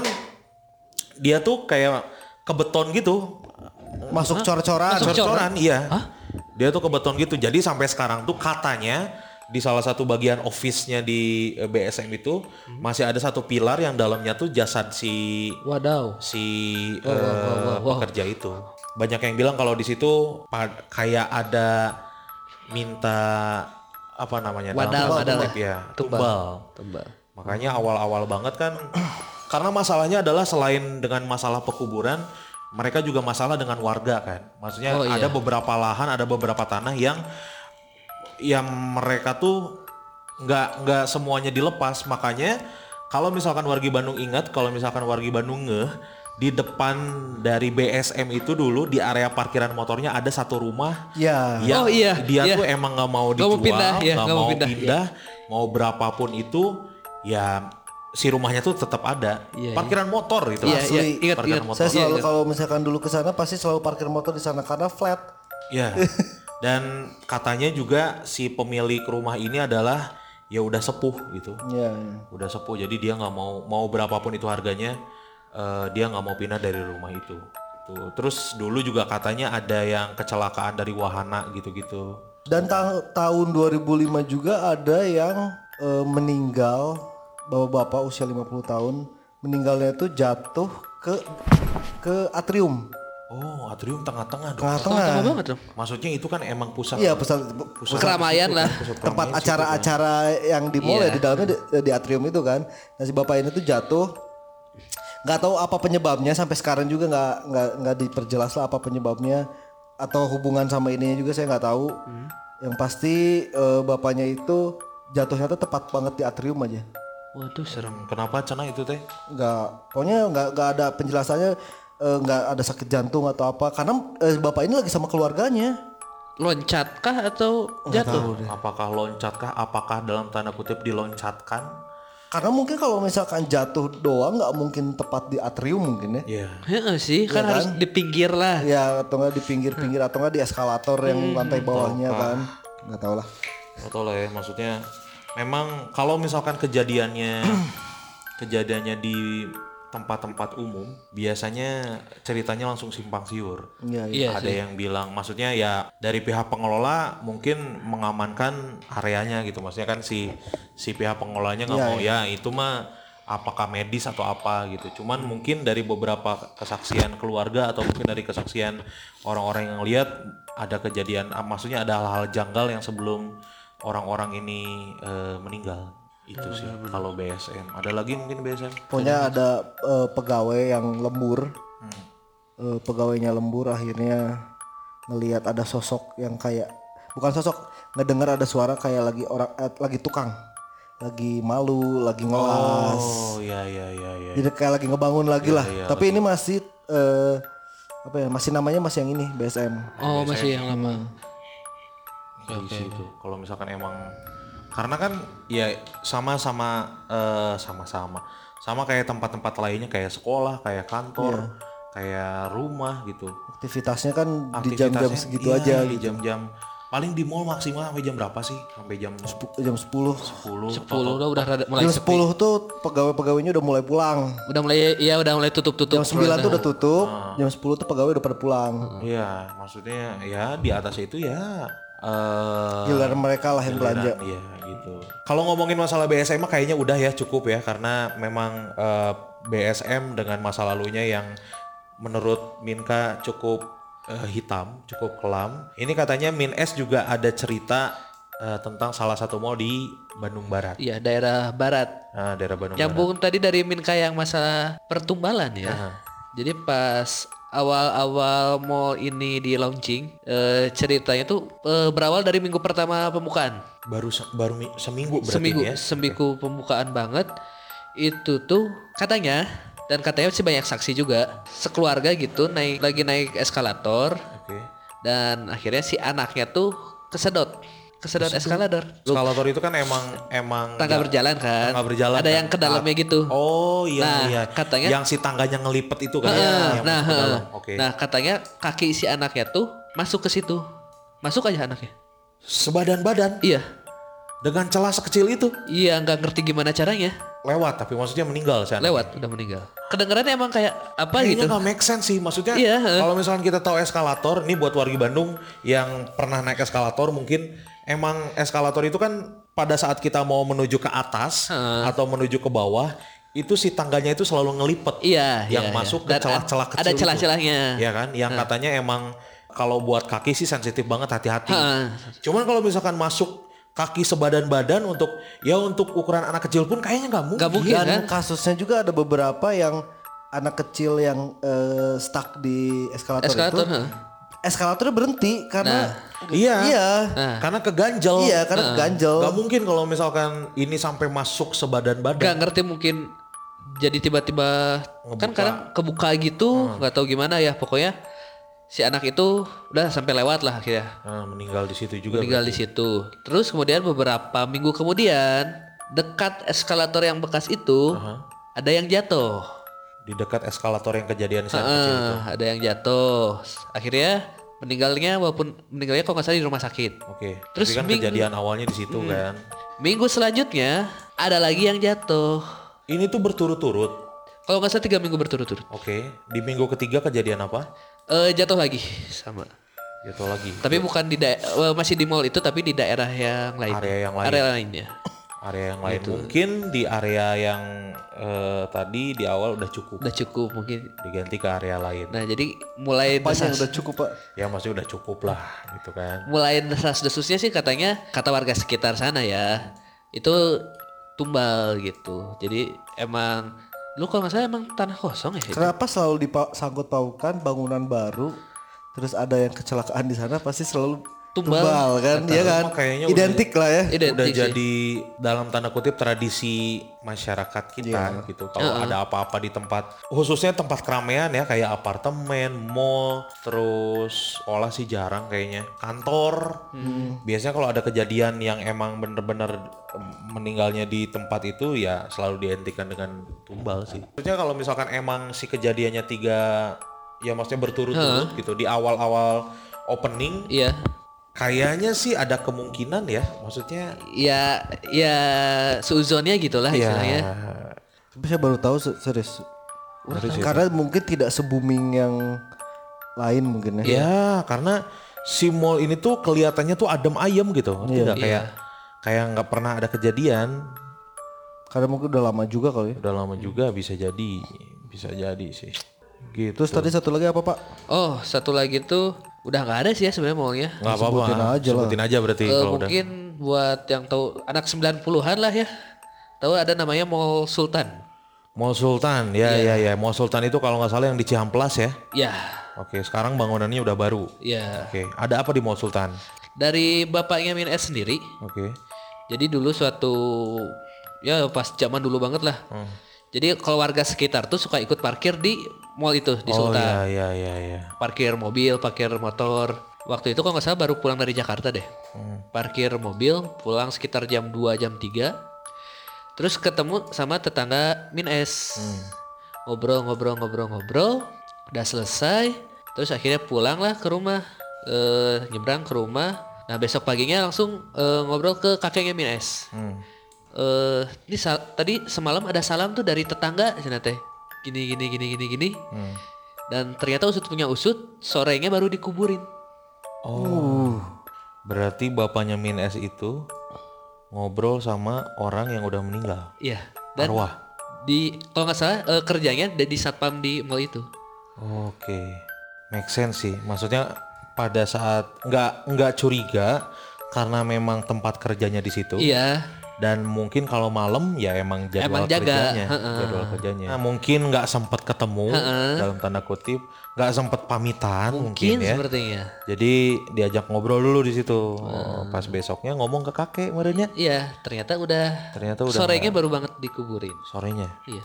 Speaker 1: dia tuh kayak ke beton gitu.
Speaker 3: Masuk cor-coran.
Speaker 1: Cor-coran, iya. Dia tuh ke beton gitu. Jadi sampai sekarang tuh katanya di salah satu bagian office-nya di eh, BSM itu masih ada satu pilar yang dalamnya tuh jasad si
Speaker 2: Wadaw.
Speaker 1: si
Speaker 2: Wow,
Speaker 1: eh,
Speaker 2: wow, wow, wow.
Speaker 1: pekerja itu. Banyak yang bilang kalau di situ kayak ada minta apa namanya?
Speaker 2: wadal
Speaker 1: kutip ya,
Speaker 2: Tumbal.
Speaker 1: tumbal.
Speaker 2: Tumbal.
Speaker 1: Makanya awal-awal banget kan karena masalahnya adalah selain dengan masalah pekuburan, mereka juga masalah dengan warga kan. Maksudnya
Speaker 2: Oh, iya.
Speaker 1: ada beberapa lahan, ada beberapa tanah yang yang mereka tuh nggak nggak semuanya dilepas. Makanya kalau misalkan wargi Bandung ingat, kalau misalkan wargi Bandung ngeh di depan dari BSM itu dulu di area parkiran motornya ada satu rumah
Speaker 3: Ya.
Speaker 1: yang
Speaker 2: Oh, iya,
Speaker 1: dia
Speaker 2: iya.
Speaker 1: tuh emang nggak mau
Speaker 2: Nggak mau
Speaker 1: dijual,
Speaker 2: pindah,
Speaker 1: nggak
Speaker 2: ya, nggak mau
Speaker 1: mau
Speaker 2: pindah,
Speaker 1: pindah, mau berapapun itu ya si rumahnya tuh tetap ada.
Speaker 2: Iya,
Speaker 1: Parkiran motor itu.
Speaker 2: Iya,
Speaker 1: asli.
Speaker 2: iya, ingat,
Speaker 1: Parkiran
Speaker 2: ingat.
Speaker 1: motor.
Speaker 3: Saya selalu
Speaker 2: Iya,
Speaker 3: kalau misalkan dulu ke sana pasti selalu parkir motor di sana karena flat.
Speaker 1: Ya. Dan katanya juga si pemilik rumah ini adalah ya udah sepuh gitu.
Speaker 3: Iya. iya.
Speaker 1: Udah sepuh jadi dia nggak mau mau berapapun itu harganya eh, dia nggak mau pindah dari rumah itu. Tuh. Terus dulu juga katanya ada yang kecelakaan dari wahana gitu-gitu.
Speaker 3: Dan ta- tahun 2005 juga ada yang eh, meninggal bapak-bapak usia 50 tahun meninggalnya itu jatuh ke ke atrium.
Speaker 1: Oh, atrium tengah-tengah dong.
Speaker 3: Tengah-tengah.
Speaker 2: Tengah banget dong.
Speaker 1: Maksudnya itu kan emang pusat
Speaker 3: Iya pusat,
Speaker 1: pusat
Speaker 2: Keramaian lah.
Speaker 1: pusat
Speaker 3: tempat
Speaker 1: situ kan.
Speaker 3: acara-acara yang di mall ya
Speaker 2: Iya.
Speaker 3: di dalamnya di, di atrium itu kan. Nah si bapak ini tuh jatuh, nggak tahu apa penyebabnya sampai sekarang juga nggak nggak nggak diperjelas lah apa penyebabnya atau hubungan sama ininya juga saya nggak tahu. Yang pasti eh, bapaknya itu jatuhnya tuh tepat banget di atrium aja.
Speaker 2: Waduh serem.
Speaker 1: Kenapa cina itu teh?
Speaker 3: Nggak, pokoknya nggak nggak ada penjelasannya eh, nggak ada sakit jantung atau apa karena eh, bapak ini lagi sama keluarganya.
Speaker 2: Loncat kah atau jatuh?
Speaker 1: Apakah loncatkah? Apakah dalam tanda kutip diloncatkan?
Speaker 3: Karena mungkin kalau misalkan jatuh doang nggak mungkin tepat di atrium mungkin ya.
Speaker 1: Iya.
Speaker 2: Heeh sih, kan harus di pinggir lah.
Speaker 3: Ya atau nggak di pinggir-pinggir atau nggak di eskalator yang lantai bawahnya kan. Nggak tahu lah.
Speaker 1: Atau lah ya, maksudnya memang kalau misalkan kejadiannya kejadiannya di tempat-tempat umum, biasanya ceritanya langsung simpang siur.
Speaker 3: Iya, iya.
Speaker 2: Iya
Speaker 1: ada yang bilang maksudnya ya dari pihak pengelola mungkin mengamankan areanya gitu. Maksudnya kan si si pihak pengelolanya nggak mau ya itu mah apakah medis atau apa gitu. Cuman mungkin dari beberapa kesaksian keluarga atau mungkin dari kesaksian orang-orang yang lihat ada kejadian ah, maksudnya ada hal-hal janggal yang sebelum orang-orang ini eh, meninggal itu sih kalau BSM ada lagi mungkin BSM
Speaker 3: Pokoknya ada eh, pegawai yang lembur. Eh, pegawainya lembur akhirnya ngelihat ada sosok yang kayak bukan sosok ngedengar ada suara kayak lagi orang eh, lagi tukang. Lagi malu lagi ngelas.
Speaker 1: Oh ya ya ya ya.
Speaker 3: Jadi kayak lagi ngebangun lagi lah. tapi ini masih eh, apa ya masih namanya masih yang ini BSM
Speaker 2: Oh masih yang lama.
Speaker 1: di situ. Kalau misalkan emang karena kan ya sama-sama eh, sama-sama. Sama kayak tempat-tempat lainnya kayak sekolah, kayak kantor, kayak rumah gitu.
Speaker 3: aktivitasnya kan di jam-jam segitu
Speaker 1: iya,
Speaker 3: aja
Speaker 1: di
Speaker 3: gitu.
Speaker 1: jam-jam. Paling di mall maksimal sampai jam berapa sih? Sampai jam 10
Speaker 3: jam 10
Speaker 1: 10
Speaker 2: Sepuluh udah udah rada mulai
Speaker 3: jam
Speaker 2: sepi.
Speaker 3: 10 tuh pegawai-pegawainya udah mulai pulang.
Speaker 2: Udah mulai ya udah mulai tutup-tutup.
Speaker 3: jam 9 tuh udah tutup. Jam 10 tuh pegawai udah pada pulang.
Speaker 1: Iya, maksudnya ya di atas itu ya eh
Speaker 3: giliran mereka lah yang belanja
Speaker 1: Iya gitu. Kalau ngomongin masalah BSM mah kayaknya udah ya cukup ya karena memang eh, BSM dengan masa lalunya yang menurut Minka cukup eh, hitam, cukup kelam. Ini katanya Min S juga ada cerita eh, tentang salah satu mall di Bandung Barat.
Speaker 2: Iya daerah barat.
Speaker 1: Nah, daerah Bandung Barat.
Speaker 2: Nyambung tadi dari Minka yang masalah pertumbalan ya. Jadi pas awal-awal mall ini di launching, eh, ceritanya tuh eh, berawal dari minggu pertama pembukaan.
Speaker 1: Baru se- baru mi- seminggu berarti
Speaker 2: seminggu
Speaker 1: ya.
Speaker 2: seminggu pembukaan banget itu tuh katanya dan katanya sih banyak saksi juga sekeluarga gitu naik lagi naik eskalator
Speaker 1: Oke.
Speaker 2: dan akhirnya si anaknya tuh kesedot kesedot eskalator
Speaker 1: Eskalator itu kan emang emang
Speaker 2: tangga
Speaker 1: ja-
Speaker 2: berjalan kan?
Speaker 1: tangga berjalan
Speaker 2: ada
Speaker 1: kan?
Speaker 2: yang ke dalamnya gitu.
Speaker 1: Oh iya
Speaker 2: Nah,
Speaker 1: iya.
Speaker 2: katanya-
Speaker 1: yang si tangganya ngelipet itu kan ya,
Speaker 2: Heeh,
Speaker 1: yang
Speaker 2: nah
Speaker 1: dalam. Oke.
Speaker 2: nah katanya kaki si anaknya tuh masuk ke situ. Masuk aja anaknya.
Speaker 1: Sebadan-badan?
Speaker 2: Iya.
Speaker 1: Dengan celah sekecil itu?
Speaker 2: Iya nggak ngerti gimana caranya.
Speaker 1: Lewat tapi maksudnya meninggal sih.
Speaker 2: lewat udah meninggal. Kedengarannya emang kayak apa
Speaker 1: Kayaknya
Speaker 2: gitu?
Speaker 1: nggak make sense sih. Maksudnya.
Speaker 2: Iya.
Speaker 1: Kalau misalnya kita tahu eskalator, ini buat warga Bandung yang pernah naik eskalator mungkin emang eskalator itu kan pada saat kita mau menuju ke atas atau menuju ke bawah itu si tangganya itu selalu ngelipet.
Speaker 2: Iya,
Speaker 1: yang
Speaker 2: iya,
Speaker 1: masuk
Speaker 2: iya.
Speaker 1: ke
Speaker 2: Dan
Speaker 1: celah-celah kecil.
Speaker 2: ada celah-celahnya.
Speaker 1: Iya kan? Yang katanya emang kalau buat kaki sih sensitif banget hati-hati.
Speaker 2: Heeh.
Speaker 1: Cuman kalau misalkan masuk kaki sebadan-badan untuk ya untuk ukuran anak kecil pun kayaknya nggak mungkin.
Speaker 2: Nggak mungkin.
Speaker 3: dan
Speaker 2: kan?
Speaker 3: kasusnya juga ada beberapa yang anak kecil yang eh, stuck di eskalator,
Speaker 2: Eskalator,
Speaker 3: itu
Speaker 2: heeh.
Speaker 3: Eskalatornya berhenti karena
Speaker 1: Iya.
Speaker 3: iya.
Speaker 1: Karena keganjel.
Speaker 3: iya karena ganjel
Speaker 1: Gak mungkin kalau misalkan ini sampai masuk sebadan badan.
Speaker 2: Gak ngerti mungkin jadi tiba-tiba kan kadang kebuka gitu nggak tahu gimana ya pokoknya si anak itu udah sampai lewat lah akhirnya.
Speaker 1: Nah, meninggal di situ juga.
Speaker 2: meninggal di situ. Terus kemudian beberapa minggu kemudian dekat eskalator yang bekas itu ada yang jatuh
Speaker 1: Di dekat eskalator yang kejadian saat kecil itu.
Speaker 2: Ada yang jatuh akhirnya meninggalnya walaupun meninggalnya kok nggak salah di rumah sakit
Speaker 1: Oke.
Speaker 2: Terus
Speaker 1: Tapi kan
Speaker 2: minggu-
Speaker 1: kejadian awalnya di situ kan.
Speaker 2: minggu selanjutnya ada lagi yang jatuh
Speaker 1: Ini tuh berturut-turut.
Speaker 2: kalau nggak salah tiga minggu berturut-turut
Speaker 1: Oke. Di minggu ketiga kejadian apa?
Speaker 2: Eh jatuh lagi sama
Speaker 1: Jatuh lagi.
Speaker 2: Tapi bukan di dae- eh, masih di mall itu tapi di daerah yang lain.
Speaker 1: Area yang lain.
Speaker 2: Area lainnya.
Speaker 1: Area yang lain mungkin di area yang eh, tadi di awal udah cukup
Speaker 2: Udah cukup mungkin.
Speaker 1: diganti ke area lain.
Speaker 2: Nah jadi mulai desas,
Speaker 3: udah cukup pak?
Speaker 1: Ya maksudnya udah cukup lah gitu kan.
Speaker 2: mulai desas-desusnya sih katanya kata warga sekitar sana ya itu tumbal gitu. Jadi emang lu kalau nggak salah emang tanah kosong ya. itu?
Speaker 3: Kenapa selalu disangkut paukan bangunan baru, terus ada yang kecelakaan di sana pasti selalu
Speaker 2: Tumbal.
Speaker 3: tumbal, kan? Iya kan?
Speaker 1: Kayaknya udah-
Speaker 3: Identik lah ya.
Speaker 2: Identik
Speaker 1: udah
Speaker 2: sih.
Speaker 1: jadi dalam tanda kutip tradisi masyarakat kita gitu. Kalau ada apa-apa di tempat khususnya tempat keramaian ya kayak apartemen, mall, terus sekolah sih jarang kayaknya. Kantor. Biasanya kalau ada kejadian yang emang bener-bener meninggalnya di tempat itu ya selalu dihentikan dengan tumbal sih. Maksudnya kalau misalkan emang si kejadiannya tiga ya maksudnya berturut-turut gitu di awal-awal opening
Speaker 2: Iya.
Speaker 1: Kayaknya sih ada kemungkinan ya maksudnya
Speaker 2: Ya ya seuzonnya gitulah
Speaker 1: ya
Speaker 2: istilahnya.
Speaker 3: Tapi saya baru tahu se- serius. Karena mungkin tidak se booming yang lain mungkin ya.
Speaker 1: ya karena si mall ini tuh kelihatannya tuh adem ayem gitu ngerti nggak? kayak kayak nggak pernah ada kejadian
Speaker 3: Karena mungkin udah lama juga kali ya.
Speaker 1: udah lama juga bisa jadi bisa jadi sih gitu
Speaker 3: Terus tadi satu lagi apa pak?
Speaker 2: Oh satu lagi tuh udah nggak ada sih ya sebenarnya mallnya.
Speaker 1: nggak apa-apa
Speaker 3: Sebutin aja lah.
Speaker 1: sebutin aja berarti
Speaker 2: Eh,
Speaker 1: kalau udah
Speaker 2: mungkin buat yang tahu anak 90-an lah ya. Tahu ada namanya Mall Sultan.
Speaker 1: Mall Sultan ya ya ya Mall Sultan itu kalau nggak salah yang di Cihamplas ya
Speaker 2: Ya,
Speaker 1: oke sekarang bangunannya udah baru
Speaker 2: ya.
Speaker 1: oke ada apa di Mall Sultan
Speaker 2: Dari bapaknya Min S sendiri.
Speaker 1: oke
Speaker 2: Jadi dulu suatu ya pas zaman dulu banget lah.
Speaker 1: Hmm.
Speaker 2: Jadi kalau warga sekitar tuh suka ikut parkir di mall itu di
Speaker 1: oh
Speaker 2: Sultan.
Speaker 1: ya ya ya ya
Speaker 2: Parkir mobil, parkir motor. Waktu itu kalau nggak salah baru pulang dari Jakarta deh.
Speaker 1: Hmm.
Speaker 2: Parkir mobil, pulang sekitar jam 2 jam 3. Terus ketemu sama tetangga Min S.
Speaker 1: Hmm.
Speaker 2: Ngobrol, ngobrol, ngobrol, ngobrol. Udah selesai. Terus akhirnya pulang lah ke rumah. Eh, nyebrang ke rumah. Nah besok paginya langsung eh, ngobrol ke kakeknya Min S.
Speaker 1: Hmm.
Speaker 2: Eh, ini tadi semalam ada salam tuh dari tetangga cina teh. Gini gini gini gini gini.
Speaker 1: Hmm.
Speaker 2: Dan ternyata usut punya usut, sorenya baru dikuburin.
Speaker 1: Oh. Berarti bapaknya Min S itu ngobrol sama orang yang udah meninggal.
Speaker 2: Iya. Dan
Speaker 1: Arwah.
Speaker 2: di kalau nggak salah eh, kerjanya di satpam di mall itu.
Speaker 1: Oke. Make sense sih. Maksudnya pada saat nggak nggak curiga karena memang tempat kerjanya di situ.
Speaker 2: Iya.
Speaker 1: Dan mungkin kalau malam ya emang jadwal
Speaker 2: Emang jaga,
Speaker 1: kerjanya,
Speaker 2: heeh.
Speaker 1: jadwal kerjanya. Nah, mungkin nggak sempat ketemu dalam tanda kutip, nggak sempat pamitan mungkin,
Speaker 2: Mungkin
Speaker 1: ya.
Speaker 2: sepertinya.
Speaker 1: Jadi diajak ngobrol dulu di situ. Oh, Pas besoknya ngomong ke kakek merenya.
Speaker 2: Iya, ternyata udah
Speaker 1: Ternyata udah
Speaker 2: sorenya baru banget dikuburin.
Speaker 1: sorenya.
Speaker 2: Iya.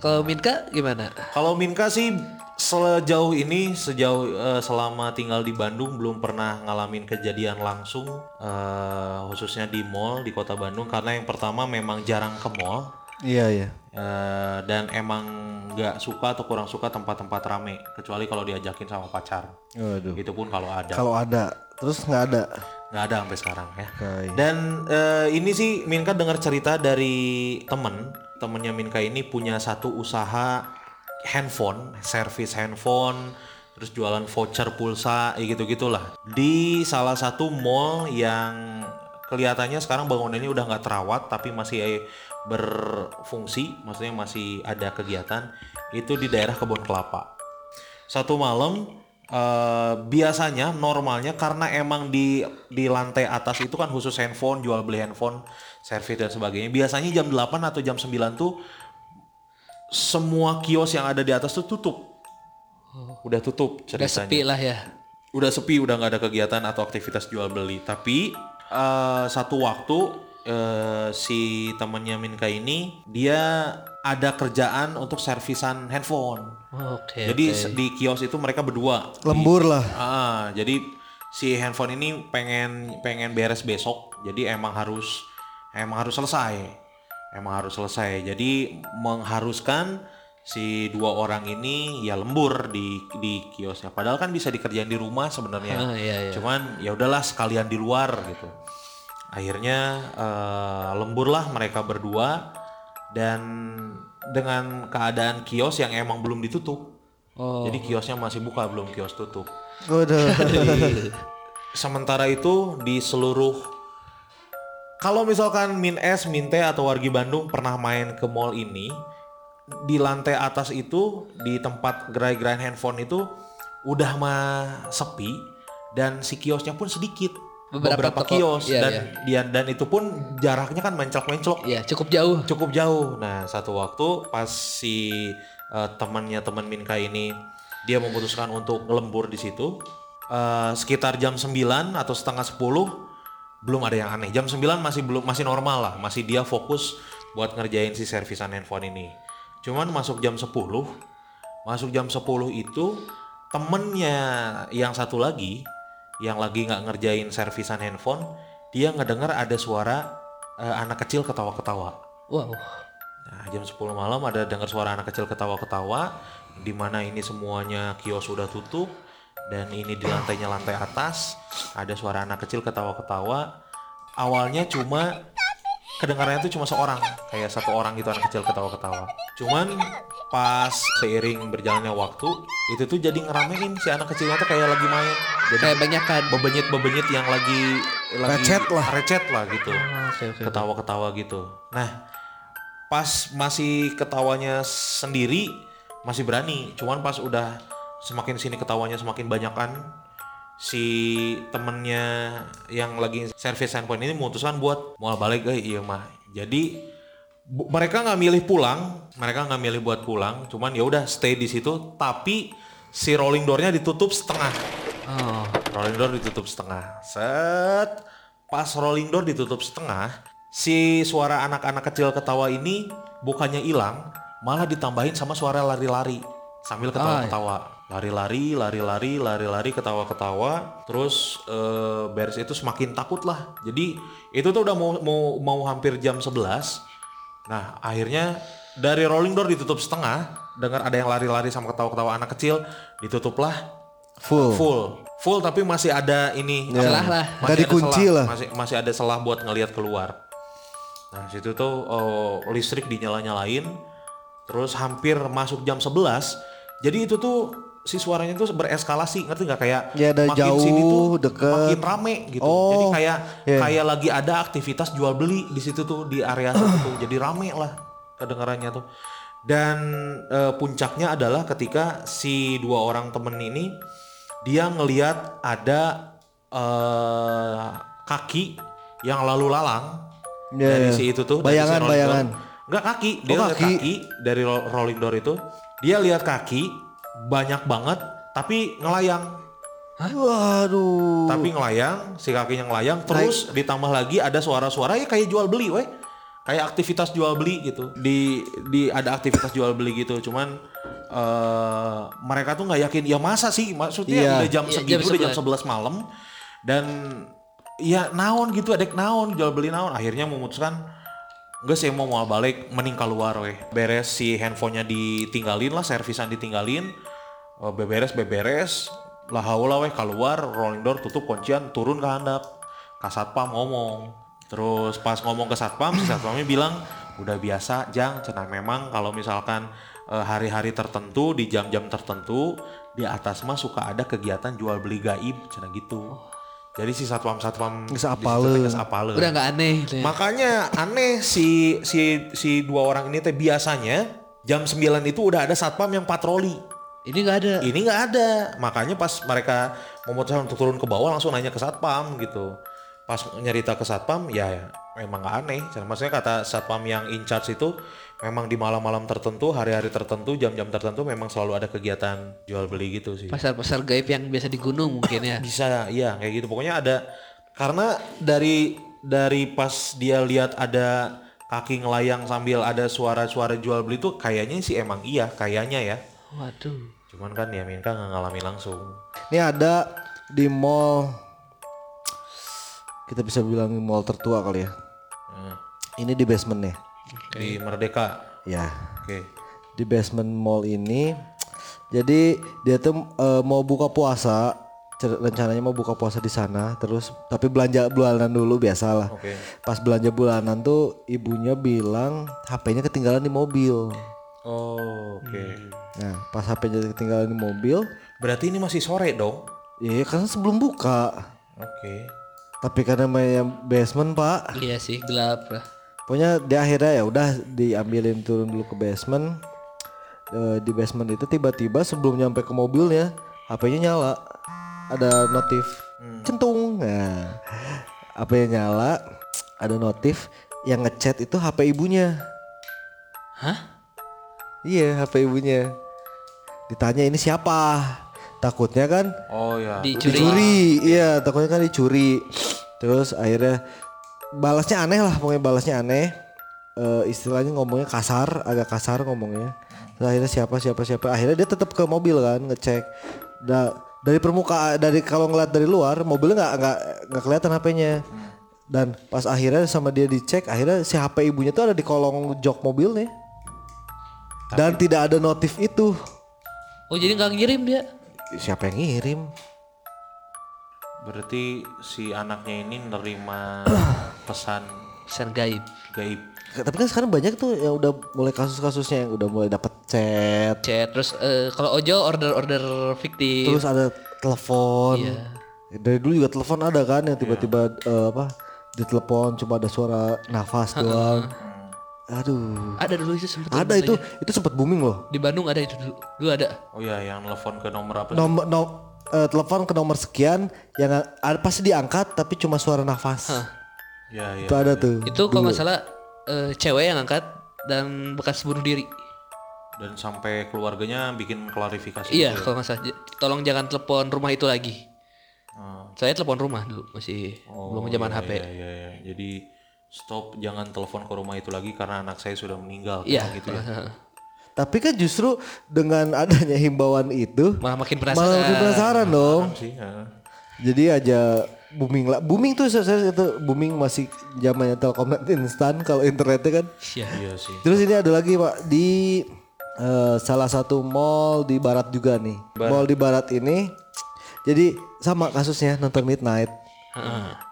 Speaker 2: Kalau Minka gimana?
Speaker 1: Kalau Minka sih sejauh ini sejauh eh, selama tinggal di Bandung belum pernah ngalamin kejadian langsung eh, khususnya di mall di kota Bandung karena yang pertama memang jarang ke mall
Speaker 3: Iya iya.
Speaker 1: eh, dan emang nggak suka atau kurang suka tempat-tempat rame kecuali kalau diajakin sama pacar.
Speaker 3: Waduh.
Speaker 1: Itu pun kalau ada.
Speaker 3: Kalau ada, terus nggak ada.
Speaker 1: nggak ada sampai sekarang ya.
Speaker 3: Oke.
Speaker 1: Dan eh, ini sih Minka dengar cerita dari temen, temennya Minka ini punya satu usaha handphone, servis handphone, terus jualan voucher pulsa, ya gitu gitulah. Di salah satu mall yang kelihatannya sekarang bangunannya udah nggak terawat, tapi masih berfungsi, maksudnya masih ada kegiatan. Itu di daerah Kebun Kelapa. Satu malam eh, biasanya normalnya karena emang di di lantai atas itu kan khusus handphone, jual beli handphone, servis dan sebagainya. Biasanya jam 8 atau jam 9 tuh semua kios yang ada di atas tuh tutup. Udah tutup
Speaker 2: Udah
Speaker 1: ceritanya.
Speaker 2: sepi lah ya.
Speaker 1: Udah sepi, udah nggak ada kegiatan atau aktivitas jual beli. Tapi eh, satu waktu eh, si temannya Minka ini dia ada kerjaan untuk servisan handphone.
Speaker 2: Oke.
Speaker 1: Jadi se- di kios itu mereka berdua.
Speaker 3: Lembur lah.
Speaker 1: Ah, jadi si handphone ini pengen pengen beres besok. Jadi emang harus emang harus selesai. Emang harus selesai. Jadi mengharuskan si dua orang ini ya lembur di di kiosnya. Padahal kan bisa dikerjain di rumah sebenarnya.
Speaker 2: Ah, iya, iya.
Speaker 1: Cuman ya udahlah sekalian di luar gitu. Akhirnya eh, lemburlah mereka berdua dan dengan keadaan kios yang emang belum ditutup.
Speaker 2: Oh.
Speaker 1: Jadi kiosnya masih buka, belum kios tutup.
Speaker 3: Waduh.
Speaker 1: Sementara itu di seluruh kalau misalkan Min S, Min T atau wargi Bandung pernah main ke mall ini, di lantai atas itu di tempat gerai-gerai handphone itu udah mah sepi dan si kiosnya pun sedikit.
Speaker 2: Beberapa
Speaker 1: Beberapa,
Speaker 2: toko,
Speaker 1: kios
Speaker 2: iya,
Speaker 1: dan dia dan itu pun jaraknya kan menclok-menclok
Speaker 2: Iya, cukup jauh.
Speaker 1: cukup jauh. Nah, satu waktu pas si eh, temannya teman Minka ini dia memutuskan untuk ngelembur di situ eh, sekitar jam 9 atau setengah 10 belum ada yang aneh. Jam 9 masih belum masih normal lah, masih dia fokus buat ngerjain si servisan handphone ini. Cuman masuk jam 10, masuk jam 10 itu temennya yang satu lagi yang lagi nggak ngerjain servisan handphone, dia ngedengar ada suara eh, anak kecil ketawa-ketawa.
Speaker 2: Wow.
Speaker 1: Nah, jam 10 malam ada dengar suara anak kecil ketawa-ketawa di mana ini semuanya kios sudah tutup dan ini di lantainya lantai atas ada suara anak kecil ketawa-ketawa. Awalnya cuma kedengarannya itu cuma seorang, kayak satu orang gitu anak kecil ketawa-ketawa. Cuman pas seiring berjalannya waktu itu tuh jadi ngeramein si anak kecilnya tuh kayak lagi main. Jadi
Speaker 2: Kayak banyakan.
Speaker 1: bebenyit-bebenyit yang lagi lagi
Speaker 3: Recet lah.
Speaker 1: recet lah gitu
Speaker 2: oke.
Speaker 1: ketawa-ketawa gitu nah pas masih ketawanya sendiri masih berani cuman pas udah semakin sini ketawanya semakin banyakan si temennya yang lagi service handphone ini memutuskan buat mau balik eh iya mah jadi bu- mereka nggak milih pulang mereka nggak milih buat pulang cuman ya udah stay di situ tapi si rolling doornya ditutup setengah
Speaker 2: Oh.
Speaker 1: rolling door ditutup setengah. Set. Pas rolling door ditutup setengah, si suara anak-anak kecil ketawa ini bukannya hilang, malah ditambahin sama suara lari-lari sambil ketawa-ketawa. Lari-lari, lari-lari, lari-lari, ketawa-ketawa. Terus eh, beres itu semakin takut lah. Jadi itu tuh udah mau mau mau hampir jam 11. Nah, akhirnya dari rolling door ditutup setengah, dengar ada yang lari-lari sama ketawa-ketawa anak kecil, ditutuplah
Speaker 3: Full.
Speaker 1: full full tapi masih ada ini
Speaker 2: Celah lah.
Speaker 1: masih ada
Speaker 3: dikunci
Speaker 1: celah,
Speaker 3: lah.
Speaker 1: masih masih ada celah buat ngelihat keluar nah situ tuh oh, listrik dinyala-nyalain terus hampir masuk jam 11 jadi itu tuh si suaranya tuh bereskalasi ngerti nggak kayak
Speaker 3: Ya, ada
Speaker 1: makin sini tuh
Speaker 3: jauh, deket.
Speaker 1: makin rame gitu
Speaker 3: Oh,
Speaker 1: jadi kayak
Speaker 3: iya.
Speaker 1: kayak lagi ada aktivitas jual beli di situ tuh di area situ tuh jadi rame lah kedengarannya tuh dan eh, puncaknya adalah ketika si dua orang temen ini dia ngeliat ada eh, kaki yang lalu lalang
Speaker 3: Iya,
Speaker 1: dari
Speaker 3: iya.
Speaker 1: si itu tuh dari si
Speaker 3: Bayangan, bayangan.
Speaker 1: Enggak kaki, dia
Speaker 3: Oh,
Speaker 1: lihat
Speaker 3: kaki.
Speaker 1: kaki dari ro- rolling door itu. Dia lihat kaki banyak banget tapi ngelayang.
Speaker 3: Waduh.
Speaker 1: Tapi ngelayang, si kakinya ngelayang terus ditambah lagi ada suara-suara ya kayak jual beli weh. Kayak aktivitas jual beli gitu. Di di ada aktivitas jual beli gitu. Cuman eh mereka tuh nggak yakin ya masa sih maksudnya
Speaker 3: Iya.
Speaker 1: udah jam
Speaker 2: Iya,
Speaker 1: segitu
Speaker 2: jam
Speaker 1: udah jam 11 malam dan ya naon gitu adek naon jual beli naon akhirnya memutuskan Enggak sih mau mau balik mending keluar weh. Beres si handphonenya ditinggalin lah, servisan ditinggalin. Eh, beberes beberes. Lah haula weh keluar, rolling door tutup kuncian, turun ke handap. Ka satpam ngomong. Terus pas ngomong ke satpam, si satpamnya bilang, "Udah biasa, Jang, cenah memang kalau misalkan eh, hari-hari tertentu di jam-jam tertentu di atas mah suka ada kegiatan jual beli gaib, cenah gitu." Jadi si situ
Speaker 3: apaleun.
Speaker 1: teh geus apaleun.
Speaker 2: Udah nggak aneh. gitu ya.
Speaker 1: Makanya aneh si si si dua orang ini teh biasanya jam 9 itu udah ada satpam yang patroli.
Speaker 2: Ini nggak ada.
Speaker 1: Ini nggak ada. Makanya pas mereka memutuskan untuk turun ke bawah langsung nanya ke satpam gitu. Pas nyerita ke satpam ya memang nggak aneh. Maksudnya kata satpam yang in charge itu memang di malam-malam tertentu, hari-hari tertentu, jam-jam tertentu memang selalu ada kegiatan jual beli gitu sih.
Speaker 2: Pasar-pasar gaib yang biasa di gunung mungkin ya.
Speaker 1: Bisa, iya kayak gitu. Pokoknya ada karena dari dari pas dia lihat ada kaki ngelayang sambil ada suara-suara jual beli itu kayaknya sih emang iya, kayaknya ya.
Speaker 2: Waduh.
Speaker 1: Cuman kan ya Minka nggak ngalamin langsung.
Speaker 3: Ini ada di mall kita bisa bilang mall tertua kali ya.
Speaker 1: Hmm.
Speaker 3: Ini di basementnya.
Speaker 1: Di Merdeka.
Speaker 3: Ya.
Speaker 1: Oke.
Speaker 3: Di basement mall ini jadi dia tuh eh, mau buka puasa rencananya mau buka puasa di sana terus tapi belanja bulanan dulu biasalah.
Speaker 1: Oke.
Speaker 3: Pas belanja bulanan tuh ibunya bilang HP-nya ketinggalan di mobil.
Speaker 1: Oh, oke.
Speaker 3: Nah, pas HP-nya ketinggalan di mobil,
Speaker 1: Berarti ini masih sore dong.
Speaker 3: ya kan sebelum buka.
Speaker 1: Oke.
Speaker 3: Tapi karena mainnya basement pak,
Speaker 2: Iya sih gelap lah.
Speaker 3: pokoknya di akhirnya ya udah diambilin turun dulu ke basement. Eh, di basement itu tiba-tiba sebelum nyampe ke mobilnya, HP-nya nyala, ada notif, centung. Nah, HP-nya nyala, ada notif yang ngechat itu HP ibunya.
Speaker 2: Hah?
Speaker 3: Iya, HP ibunya. Ditanya ini siapa? Takutnya kan
Speaker 1: Oh ya.
Speaker 2: Dicuri.
Speaker 3: dicuri iya takutnya kan dicuri terus akhirnya balasnya aneh lah pokoknya balasnya aneh Eh, istilahnya ngomongnya kasar agak kasar ngomongnya terus akhirnya siapa siapa siapa akhirnya dia tetap ke mobil kan ngecek nah, dari permukaan dari kalau ngeliat dari luar mobilnya nggak nggak nggak kelihatan HP-nya dan pas akhirnya sama dia dicek akhirnya si HP ibunya tuh ada di kolong jok mobilnya dan tidak ada notif itu
Speaker 2: Oh jadi nggak ngirim dia?
Speaker 3: siapa yang ngirim
Speaker 1: Berarti si anaknya ini nerima pesan
Speaker 2: Pesan gaib.
Speaker 1: gaib.
Speaker 3: Tapi kan sekarang banyak tuh yang udah mulai kasus-kasusnya yang udah mulai dapet chat,
Speaker 2: Chat terus eh, kalau Ojo order-order fiktif.
Speaker 3: terus ada telepon. Dari dulu juga telepon ada kan yang tiba-tiba eh, apa ditelepon cuma ada suara nafas doang. Aduh.
Speaker 2: Ada dulu itu sempet
Speaker 3: Ada itu itu sempat booming loh.
Speaker 2: di Bandung ada itu dulu. Dulu ada.
Speaker 1: Oh ya, yang telepon ke nomor apa? sih?
Speaker 3: Nomor no, eh, telepon ke nomor sekian yang ada pasti diangkat tapi cuma suara nafas.
Speaker 1: Ya, ya.
Speaker 3: Itu ada tuh.
Speaker 2: Itu kalau nggak salah eh, cewek yang angkat dan bekas bunuh diri.
Speaker 1: Dan sampai keluarganya bikin klarifikasi.
Speaker 2: Iya, kalau nggak salah. Tolong jangan telepon rumah itu lagi.
Speaker 1: Oh.
Speaker 2: Saya telepon rumah dulu masih belum zaman HP.
Speaker 1: Iya, iya, iya. Jadi stop jangan telepon ke rumah itu lagi karena anak saya sudah meninggal.
Speaker 2: Iya.
Speaker 1: Kayak gitu ya.
Speaker 3: Tapi kan justru dengan adanya himbauan itu
Speaker 2: Malah makin
Speaker 3: malah
Speaker 2: penasaran.
Speaker 3: makin penasaran dong.
Speaker 1: Sih, ya.
Speaker 3: Jadi aja booming lah. Booming tuh saya, itu booming masih zamannya Telkomnet instan kalau internetnya kan.
Speaker 2: Iya.
Speaker 1: Iya sih.
Speaker 3: Terus ini ada lagi Pak di eh, salah satu mall di barat juga nih. Mall di barat ini jadi sama kasusnya nonton midnight.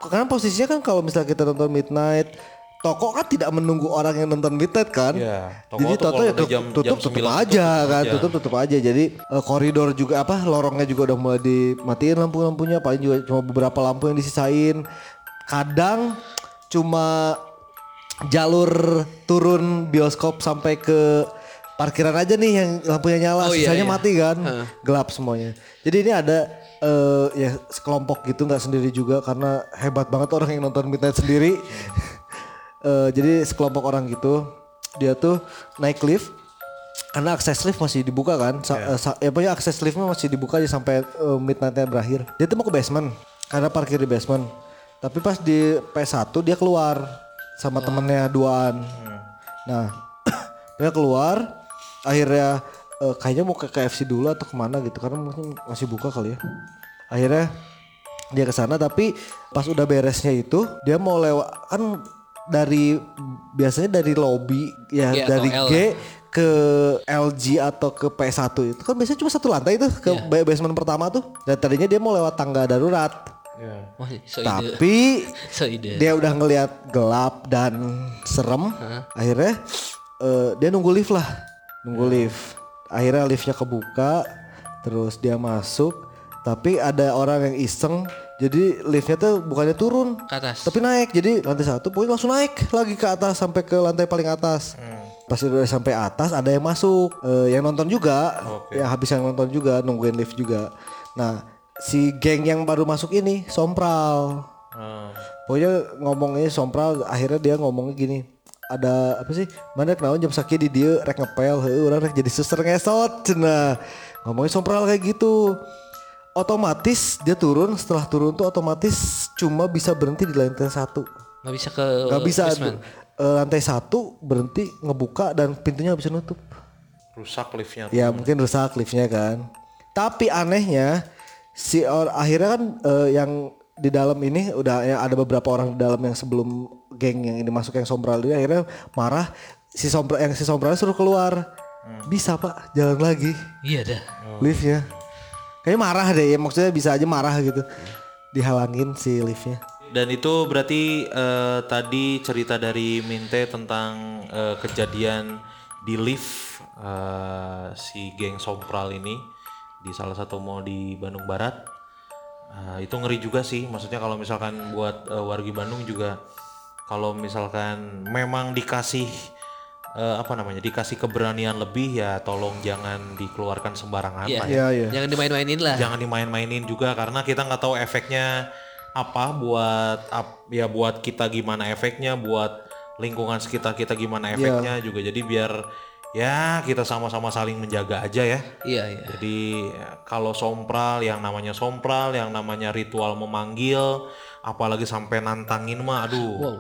Speaker 3: Karena posisinya kan kalau misalnya kita nonton midnight Toko kan tidak menunggu orang yang nonton midnight kan,
Speaker 1: Iya, toko
Speaker 3: jadi
Speaker 1: kalau
Speaker 3: ya tutup,
Speaker 1: jam-
Speaker 3: tutup,
Speaker 1: jam
Speaker 3: tutup
Speaker 1: 9
Speaker 3: aja
Speaker 1: tutup
Speaker 3: kan,
Speaker 1: aja.
Speaker 3: tutup tutup aja. Jadi eh, koridor juga apa, lorongnya juga udah mulai dimatiin lampu-lampunya, paling juga cuma beberapa lampu yang disisain. Kadang cuma jalur turun bioskop sampai ke parkiran aja nih yang lampunya nyala,
Speaker 2: Oh, iya,
Speaker 3: sisanya
Speaker 2: iya.
Speaker 3: mati kan, gelap semuanya. Jadi ini ada eh, ya sekelompok gitu nggak sendiri juga karena hebat banget orang yang nonton midnight sendiri. Eh, jadi sekelompok orang gitu, dia tuh naik lift karena akses lift masih dibuka kan, Sa- eh, sa- ya pokoknya akses liftnya masih dibuka aja sampai eh, midnightnya berakhir. Dia tuh mau ke basement karena parkir di basement. Tapi pas di P1 dia keluar sama temennya duaan. Nah dia keluar, akhirnya eh, kayaknya mau ke KFC dulu atau ke mana gitu karena mungkin masih buka kali ya. Akhirnya dia ke sana tapi pas udah beresnya itu dia mau lewat kan dari biasanya dari lobby ya
Speaker 2: G
Speaker 3: dari
Speaker 2: L
Speaker 3: G ke LG atau ke P1 itu. Kan biasanya cuma satu lantai itu ke ba- basement pertama tuh. Dan tadinya dia mau lewat tangga darurat.
Speaker 1: Iya.
Speaker 2: Wah, so
Speaker 3: tapi
Speaker 2: So ide.
Speaker 3: dia udah ngelihat gelap dan serem. Akhirnya eh, dia nunggu lift lah. Nunggu lift akhirnya liftnya kebuka terus dia masuk. Tapi ada orang yang iseng jadi liftnya tuh bukannya turun
Speaker 2: Ke atas.
Speaker 3: tapi naik. Jadi lantai satu pokoknya langsung naik lagi ke atas sampai ke lantai paling atas. Pas udah sampai atas ada yang masuk Eh, yang nonton juga. Yang habis yang nonton juga nungguin lift juga. Nah si geng yang baru masuk ini sompral.
Speaker 1: Ah.
Speaker 3: Pokoknya ngomongnya sompral akhirnya dia ngomongnya gini ada apa sih mana kenalan jam sakit di dia rek ngepel heuh urang rek jadi suster ngesot cenah ngomongnya sompral kayak gitu otomatis dia turun setelah turun tuh otomatis cuma bisa berhenti di lantai satu
Speaker 2: Nggak bisa ke
Speaker 3: nggak bisa
Speaker 2: basement.
Speaker 3: eh, lantai satu berhenti ngebuka dan pintunya nggak bisa nutup
Speaker 1: Rusak liftnya.
Speaker 3: Ya mungkin rusak liftnya kan. Tapi anehnya si or, akhirnya kan eh, yang di dalam ini udah ya ada beberapa orang di dalam yang sebelum geng yang ini masuk yang sombral ini akhirnya marah si sombral yang si sombral suruh keluar. Bisa pak jalan lagi
Speaker 2: Iya dah.
Speaker 3: liftnya. Kayaknya marah deh ya maksudnya bisa aja marah gitu. Dihalangin si liftnya.
Speaker 1: Dan itu berarti eh, tadi cerita dari Minte tentang eh, kejadian di lift eh, si geng Sompral ini di salah satu mall di Bandung Barat. Ah, itu ngeri juga sih. Maksudnya kalau misalkan buat eh, wargi Bandung juga kalau misalkan memang dikasih eh, apa namanya dikasih keberanian lebih ya tolong jangan dikeluarkan sembarangan
Speaker 2: Iya.
Speaker 1: lah ya.
Speaker 3: Iya, iya.
Speaker 2: Jangan dimain-mainin lah.
Speaker 1: Jangan dimain-mainin juga karena kita nggak tahu efeknya apa buat ap- ya buat kita gimana efeknya buat lingkungan sekitar kita gimana efeknya juga jadi biar ya kita sama-sama saling menjaga aja ya.
Speaker 2: Iya, iya.
Speaker 1: Jadi ya, kalau sompral yang namanya sompral, yang namanya ritual memanggil, apalagi sampai nantangin mah, aduh,
Speaker 2: Wow.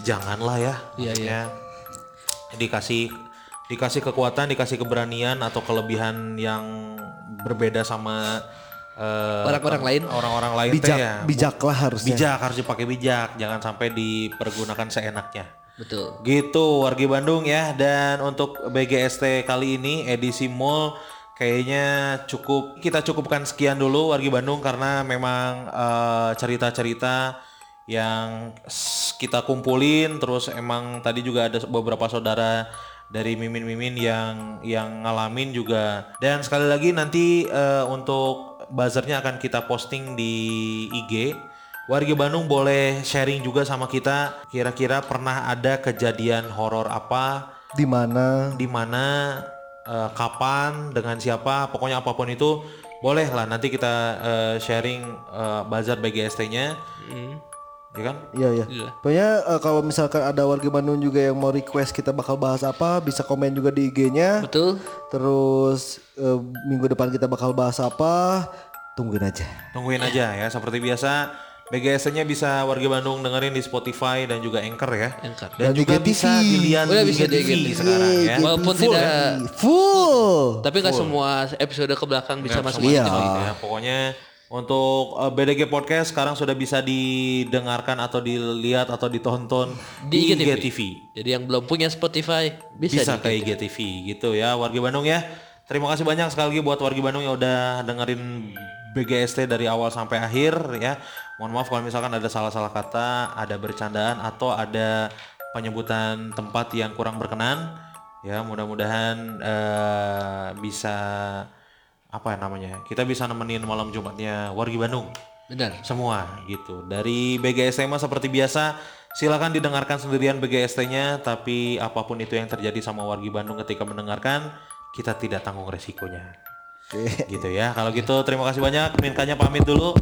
Speaker 1: janganlah ya.
Speaker 2: Iya,
Speaker 1: Maksudnya dikasih dikasih kekuatan, dikasih keberanian atau kelebihan yang berbeda sama eh,
Speaker 2: Orang-orang lain.
Speaker 1: orang-orang lain teh
Speaker 3: Bijak,
Speaker 1: ya.
Speaker 3: bijaklah harusnya.
Speaker 1: Bijak harus dipakai bijak, jangan sampai dipergunakan seenaknya.
Speaker 2: Betul.
Speaker 1: Gitu wargi Bandung ya. Dan untuk BGST kali ini edisi mall kayaknya cukup kita cukupkan sekian dulu wargi Bandung karena memang eh, cerita-cerita yang kita kumpulin terus emang tadi juga ada beberapa saudara dari mimin-mimin yang yang ngalamin juga. Dan sekali lagi nanti eh, untuk buzzernya akan kita posting di IG Warga Bandung boleh sharing juga sama kita kira-kira pernah ada kejadian horor apa
Speaker 3: Di mana?
Speaker 1: di mana eh, kapan dengan siapa pokoknya apa pun itu boleh lah nanti kita eh, sharing eh, bazar BGST-nya ya kan
Speaker 3: Iya, iya.
Speaker 2: Iya.
Speaker 3: Pokoknya eh, kalau misalkan ada warga Bandung juga yang mau request kita bakal bahas apa, bisa komen juga di IG-nya.
Speaker 2: Betul.
Speaker 3: Terus eh, minggu depan kita bakal bahas apa, tungguin aja.
Speaker 1: tungguin aja ya seperti biasa BGST-nya bisa warga Bandung dengerin di Spotify dan juga Anchor ya
Speaker 2: Anchor.
Speaker 1: dan,
Speaker 3: Dan di
Speaker 1: juga
Speaker 3: IGTV.
Speaker 1: bisa dilihat
Speaker 2: Udah
Speaker 1: di
Speaker 2: bisa di
Speaker 1: IGTV
Speaker 2: IGTV.
Speaker 1: sekarang ya
Speaker 2: Walaupun
Speaker 3: Full,
Speaker 2: tidak
Speaker 3: full.
Speaker 2: tapi nggak semua episode ke belakang bisa masuk
Speaker 3: Iya.
Speaker 2: di TV.
Speaker 1: Ya, pokoknya untuk uh, BDG Podcast sekarang sudah bisa didengarkan atau dilihat atau ditonton
Speaker 2: di
Speaker 1: di,
Speaker 2: IGTV.
Speaker 1: IGTV.
Speaker 2: Jadi yang belum punya Spotify bisa,
Speaker 1: Bisa
Speaker 2: di-
Speaker 1: ke IGTV gitu ya warga Bandung ya. Terima kasih banyak sekali lagi buat warga Bandung yang udah dengerin BGST dari awal sampai akhir ya. Mohon maaf kalau misalkan ada salah-salah kata, ada bercandaan atau ada penyebutan tempat yang kurang berkenan. Ya, mudah-mudahan eh, bisa apa ya namanya? Kita bisa nemenin malam Jumatnya warga Bandung
Speaker 2: Benar.
Speaker 1: semua gitu. Dari BGST mah seperti biasa, silakan didengarkan sendirian BGST-nya, tapi apa pun itu yang terjadi sama wargi Bandung ketika mendengarkan, kita tidak tanggung resikonya. Gitu ya. Kalau gitu terima kasih banyak. Minkanya pamit dulu.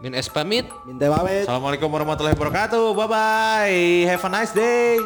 Speaker 2: Min S pamit.
Speaker 3: Minta pamit.
Speaker 1: Assalamualaikum warahmatullahi wabarakatuh. Bye bye. Have a nice day.